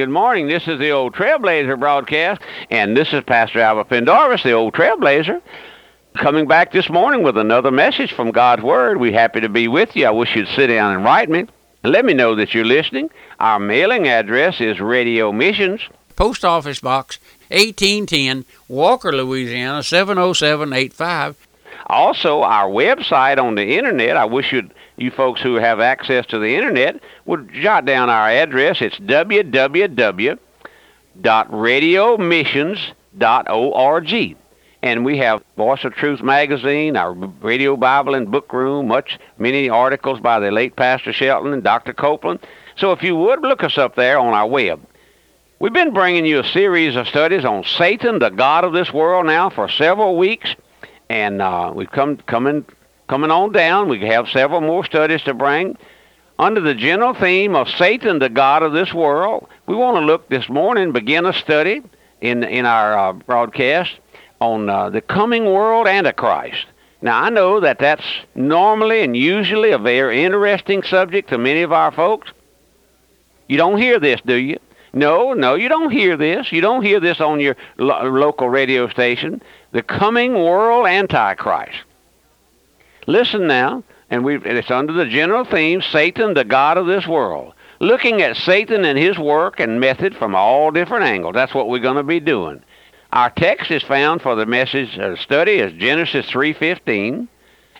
Good morning. This is the Old Trailblazer broadcast, and this is Pastor Albert Pendarvis, the Old Trailblazer, coming back this morning with another message from God's Word. We're happy to be with you. I wish you'd sit down and write me. Let me know that you're listening. Our mailing address is Radio Missions, Post Office Box 1810, Walker, Louisiana 70785. Also, our website on the internet. I wish you'd you folks who have access to the internet would jot down our address. It's www.radiomissions.org. And we have Voice of Truth magazine, our Radio Bible and Book Room, much many articles by the late Pastor Shelton and Dr. Copeland. So if you would look us up there on our web. We've been bringing you a series of studies on Satan, the god of this world, now for several weeks, and uh, we've come coming coming on down. We have several more studies to bring. Under the general theme of Satan, the God of this world, we want to look this morning, begin a study in, in our uh, broadcast on uh, the coming world Antichrist. Now, I know that that's normally and usually a very interesting subject to many of our folks. You don't hear this, do you? No, no, you don't hear this. You don't hear this on your lo- local radio station. The coming world Antichrist. Listen now, and we it's under the general theme Satan, the God of this world. Looking at Satan and his work and method from all different angles. That's what we're going to be doing. Our text is found for the message uh, study is Genesis 3:15.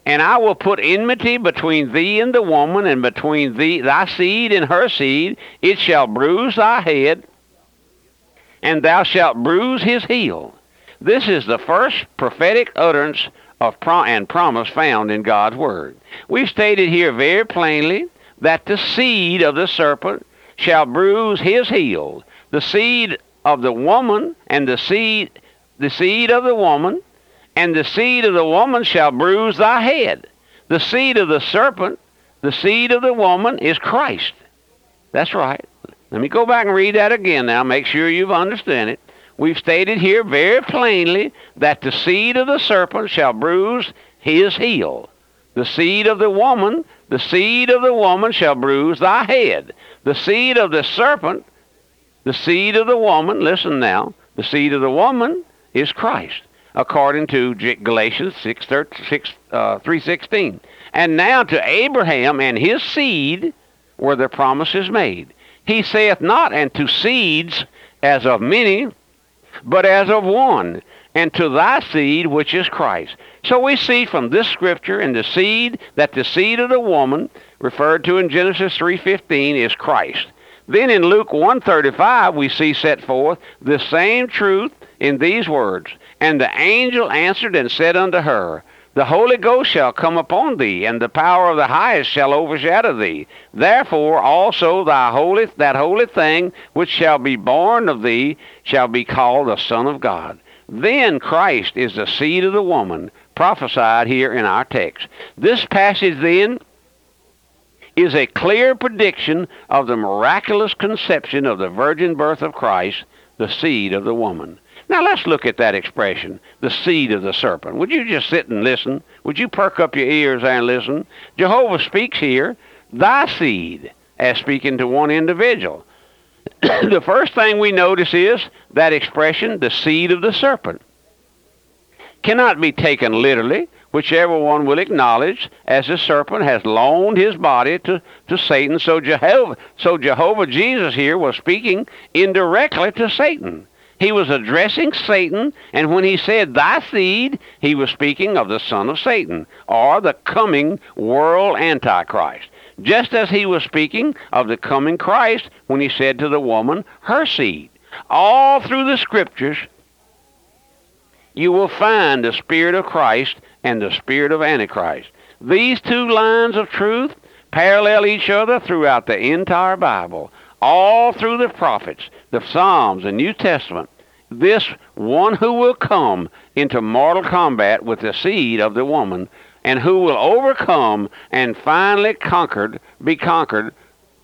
And I will put enmity between thee and the woman, and between thee thy seed and her seed. It shall bruise thy head, and thou shalt bruise his heel. This is the first prophetic utterance of and promise found in God's Word. We've stated here very plainly that the seed of the serpent shall bruise his heel. The seed of the woman and the seed the seed of the woman and the seed of the woman shall bruise thy head. The seed of the serpent, the seed of the woman is Christ. That's right. Let me go back and read that again now. Make sure you've understood it. We've stated here very plainly that the seed of the serpent shall bruise his heel. The seed of the woman, the seed of the woman shall bruise thy head. The seed of the serpent, the seed of the woman, listen now, the seed of the woman is Christ, according to Galatians 6, 6, uh, 3.16. And now to Abraham and his seed were the promises made. He saith not, and to seeds as of many, but as of one, and to thy seed which is Christ. So we see from this scripture in the seed that the seed of the woman referred to in Genesis 3:15 is Christ. Then in Luke 1:35 we see set forth the same truth in these words, and the angel answered and said unto her, the Holy Ghost shall come upon thee, and the power of the highest shall overshadow thee. Therefore also thy holy that holy thing which shall be born of thee shall be called the Son of God. Then Christ is the seed of the woman, prophesied here in our text. This passage then is a clear prediction of the miraculous conception of the virgin birth of Christ, the seed of the woman. Now let's look at that expression, the seed of the serpent. Would you just sit and listen? Would you perk up your ears and listen? Jehovah speaks here, thy seed, as speaking to one individual. the first thing we notice is that expression, the seed of the serpent, cannot be taken literally, whichever one will acknowledge, as the serpent has loaned his body to, to Satan. So Jehovah, so Jehovah Jesus here was speaking indirectly to Satan. He was addressing Satan, and when he said thy seed, he was speaking of the son of Satan, or the coming world Antichrist. Just as he was speaking of the coming Christ when he said to the woman, her seed. All through the scriptures, you will find the Spirit of Christ and the Spirit of Antichrist. These two lines of truth parallel each other throughout the entire Bible all through the prophets, the Psalms, and New Testament, this one who will come into mortal combat with the seed of the woman, and who will overcome and finally conquered, be conquered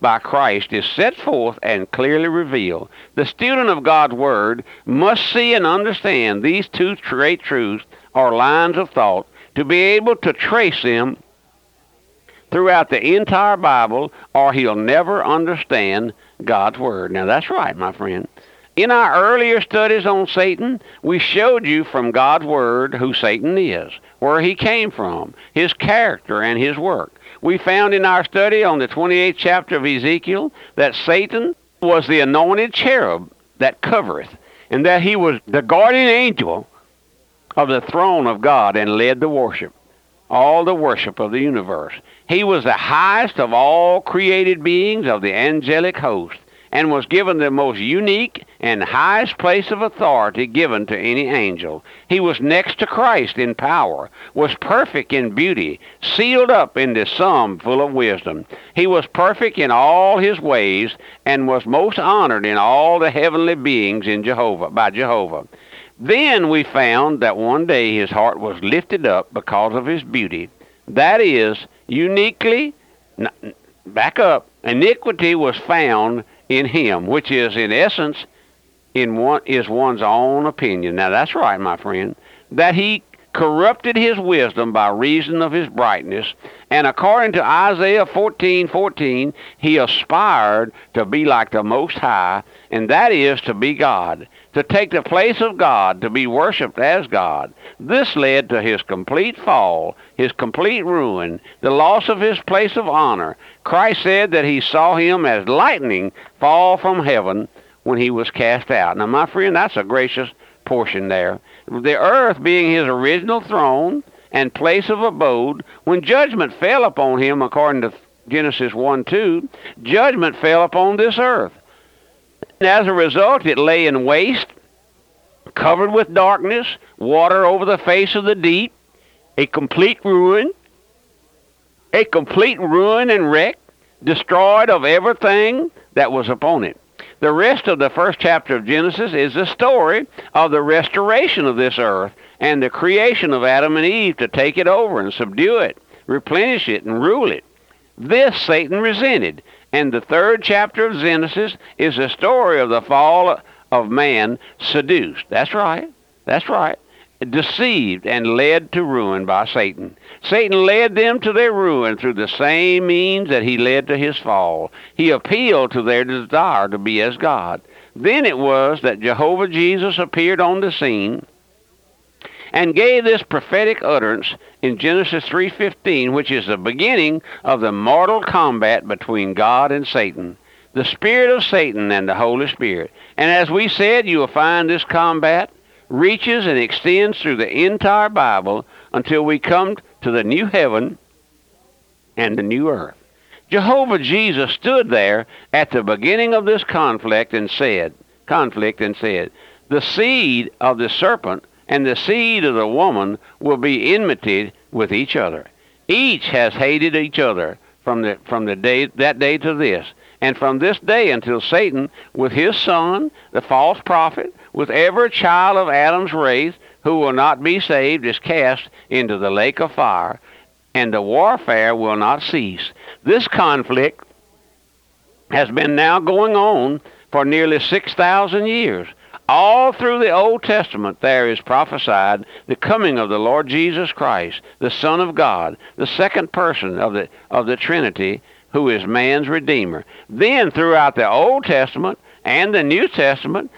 by Christ is set forth and clearly revealed. The student of God's Word must see and understand these two great truths or lines of thought to be able to trace them throughout the entire Bible, or he'll never understand God's Word. Now, that's right, my friend. In our earlier studies on Satan, we showed you from God's Word who Satan is, where he came from, his character, and his work. We found in our study on the 28th chapter of Ezekiel that Satan was the anointed cherub that covereth, and that he was the guardian angel of the throne of God and led the worship, all the worship of the universe. He was the highest of all created beings of the angelic host and was given the most unique and highest place of authority given to any angel. He was next to Christ in power, was perfect in beauty, sealed up in the sum full of wisdom. He was perfect in all his ways, and was most honored in all the heavenly beings in Jehovah by Jehovah. Then we found that one day his heart was lifted up because of his beauty. That is, uniquely, back up, iniquity was found in him, which is in essence in one is one's own opinion. Now that's right, my friend, that he corrupted his wisdom by reason of his brightness, and according to Isaiah 14:14, he aspired to be like the Most High, and that is to be God to take the place of God, to be worshiped as God. This led to his complete fall, his complete ruin, the loss of his place of honor. Christ said that he saw him as lightning fall from heaven when he was cast out. Now, my friend, that's a gracious portion there. The earth being his original throne and place of abode, when judgment fell upon him, according to Genesis 1 2, judgment fell upon this earth. As a result, it lay in waste, covered with darkness, water over the face of the deep, a complete ruin, a complete ruin and wreck, destroyed of everything that was upon it. The rest of the first chapter of Genesis is the story of the restoration of this earth and the creation of Adam and Eve to take it over and subdue it, replenish it, and rule it. This Satan resented, and the third chapter of Genesis is the story of the fall of man seduced. That's right. That's right. Deceived and led to ruin by Satan. Satan led them to their ruin through the same means that he led to his fall. He appealed to their desire to be as God. Then it was that Jehovah Jesus appeared on the scene and gave this prophetic utterance in Genesis 3:15, which is the beginning of the mortal combat between God and Satan, the spirit of Satan and the Holy Spirit. And as we said, you will find this combat reaches and extends through the entire Bible until we come to the new heaven and the new earth. Jehovah Jesus stood there at the beginning of this conflict and said, conflict and said, the seed of the serpent and the seed of the woman will be enmity with each other. Each has hated each other from the from the day that day to this, and from this day until Satan, with his son, the false prophet, with every child of Adam's race who will not be saved, is cast into the lake of fire, and the warfare will not cease. This conflict has been now going on for nearly 6,000 years. All through the Old Testament, there is prophesied the coming of the Lord Jesus Christ, the Son of God, the second person of the, of the Trinity, who is man's Redeemer. Then, throughout the Old Testament and the New Testament,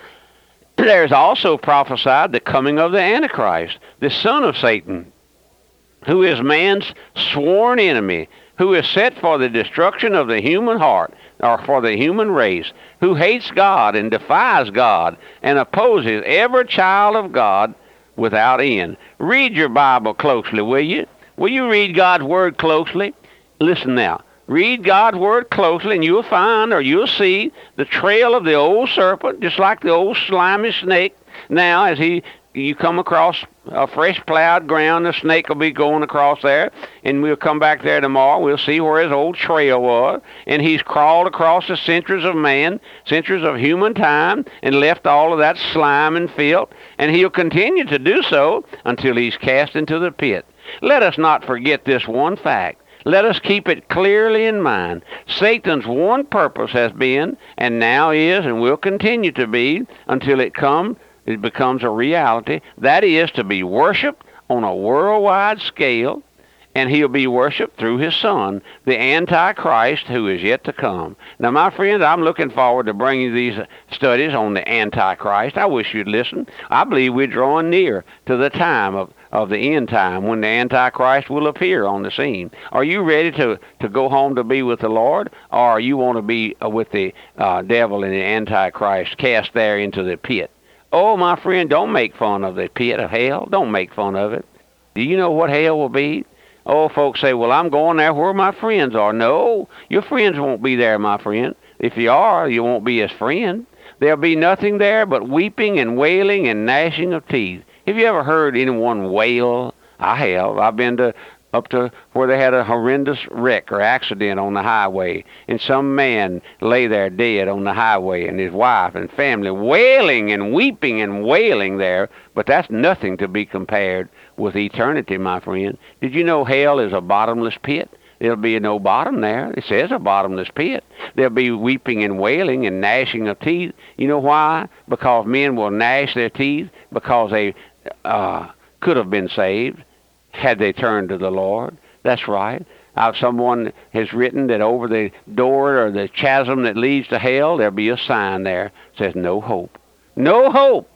there's also prophesied the coming of the Antichrist, the son of Satan, who is man's sworn enemy, who is set for the destruction of the human heart or for the human race, who hates God and defies God and opposes every child of God without end. Read your Bible closely, will you? Will you read God's Word closely? Listen now. Read God's Word closely, and you'll find or you'll see the trail of the old serpent, just like the old slimy snake now as he you come across a fresh plowed ground, the snake will be going across there, and we'll come back there tomorrow. We'll see where his old trail was, and he's crawled across the centuries of man, centuries of human time, and left all of that slime and filth, and he'll continue to do so until he's cast into the pit. Let us not forget this one fact. Let us keep it clearly in mind. Satan's one purpose has been, and now is, and will continue to be, until it come it becomes a reality. That is to be worshiped on a worldwide scale and he'll be worshiped through his son, the Antichrist who is yet to come. Now, my friends, I'm looking forward to bringing these studies on the Antichrist. I wish you'd listen. I believe we're drawing near to the time of, of the end time when the Antichrist will appear on the scene. Are you ready to, to go home to be with the Lord, or you want to be uh, with the uh, devil and the Antichrist cast there into the pit? Oh, my friend, don't make fun of the pit of hell. Don't make fun of it. Do you know what hell will be? Oh, folks say, well, I'm going there where my friends are. No, your friends won't be there, my friend. If you are, you won't be his friend. There'll be nothing there but weeping and wailing and gnashing of teeth. Have you ever heard anyone wail? I have. I've been to up to where they had a horrendous wreck or accident on the highway, and some man lay there dead on the highway, and his wife and family wailing and weeping and wailing there. But that's nothing to be compared with eternity, my friend. Did you know hell is a bottomless pit? There'll be no bottom there. It says a bottomless pit. There'll be weeping and wailing and gnashing of teeth. You know why? Because men will gnash their teeth because they uh, could have been saved had they turned to the Lord. That's right. Uh, someone has written that over the door or the chasm that leads to hell, there'll be a sign there says no hope. No hope.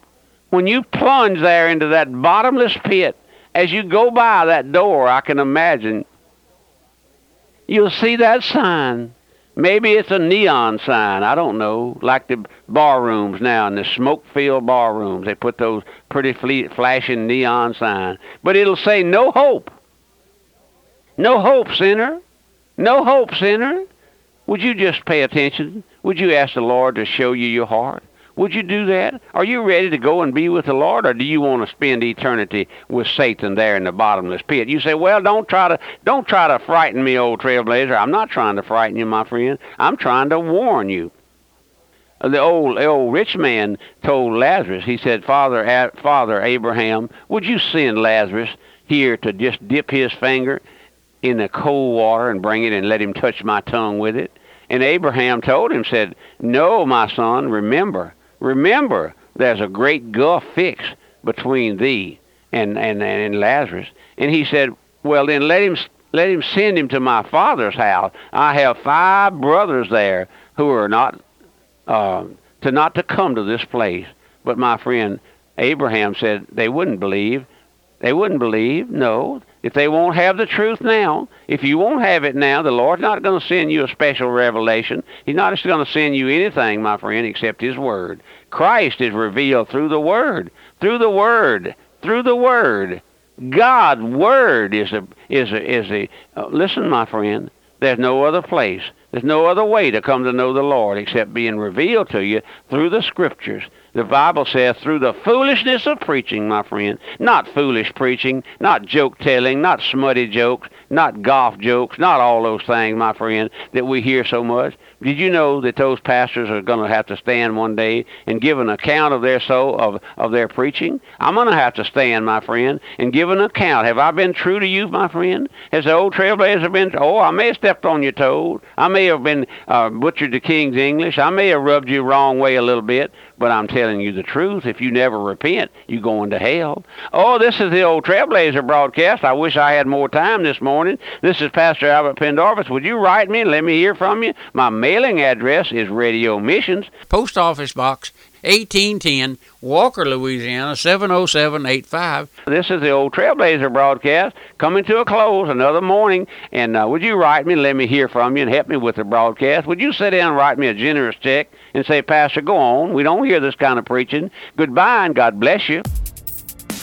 When you plunge there into that bottomless pit, as you go by that door, I can imagine you'll see that sign. Maybe it's a neon sign. I don't know. Like the bar rooms now, and the smoke-filled bar rooms, they put those pretty flashing neon signs. But it'll say, "No hope." No hope, sinner. No hope, sinner. Would you just pay attention? Would you ask the Lord to show you your heart? Would you do that? Are you ready to go and be with the Lord, or do you want to spend eternity with Satan there in the bottomless pit? You say, "Well, don't try to don't try to frighten me, old trailblazer. I'm not trying to frighten you, my friend. I'm trying to warn you." Uh, the old the old rich man told Lazarus. He said, "Father, Father Abraham, would you send Lazarus here to just dip his finger in the cold water and bring it and let him touch my tongue with it?" And Abraham told him, said, "No, my son. Remember." Remember, there's a great gulf fixed between thee and, and, and Lazarus. And he said, Well, then let him, let him send him to my father's house. I have five brothers there who are not uh, to not to come to this place. But my friend Abraham said they wouldn't believe. They wouldn't believe. No, if they won't have the truth now, if you won't have it now, the Lord's not going to send you a special revelation. He's not just going to send you anything, my friend, except His Word. Christ is revealed through the Word, through the Word, through the Word. God's Word is a is a is a. Uh, listen, my friend. There's no other place. There's no other way to come to know the Lord except being revealed to you through the Scriptures. The Bible says, through the foolishness of preaching, my friend. Not foolish preaching, not joke telling, not smutty jokes, not golf jokes, not all those things, my friend, that we hear so much. Did you know that those pastors are going to have to stand one day and give an account of their soul of of their preaching? I'm going to have to stand, my friend, and give an account. Have I been true to you, my friend? Has the old trailblazer been? Oh, I may have stepped on your toes. I may have been uh, butchered the king's English. I may have rubbed you wrong way a little bit. But I'm telling you the truth. If you never repent, you're going to hell. Oh, this is the old Trailblazer broadcast. I wish I had more time this morning. This is Pastor Albert Pendarvis. Would you write me and let me hear from you? My mailing address is Radio Missions, Post Office Box 1810, Walker, Louisiana 70785. This is the old Trailblazer broadcast coming to a close another morning. And uh, would you write me and let me hear from you and help me with the broadcast? Would you sit down and write me a generous check and say, Pastor, go on. We don't hear this kind of preaching. Goodbye and God bless you.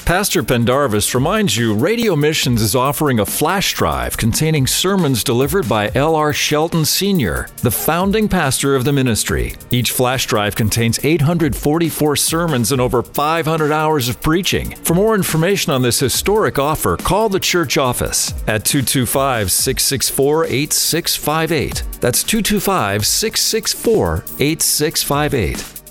Pastor Pendarvis reminds you Radio Missions is offering a flash drive containing sermons delivered by L.R. Shelton Sr., the founding pastor of the ministry. Each flash drive contains 844 sermons and over 500 hours of preaching. For more information on this historic offer, call the church office at 225 664 8658. That's 225 664 8658.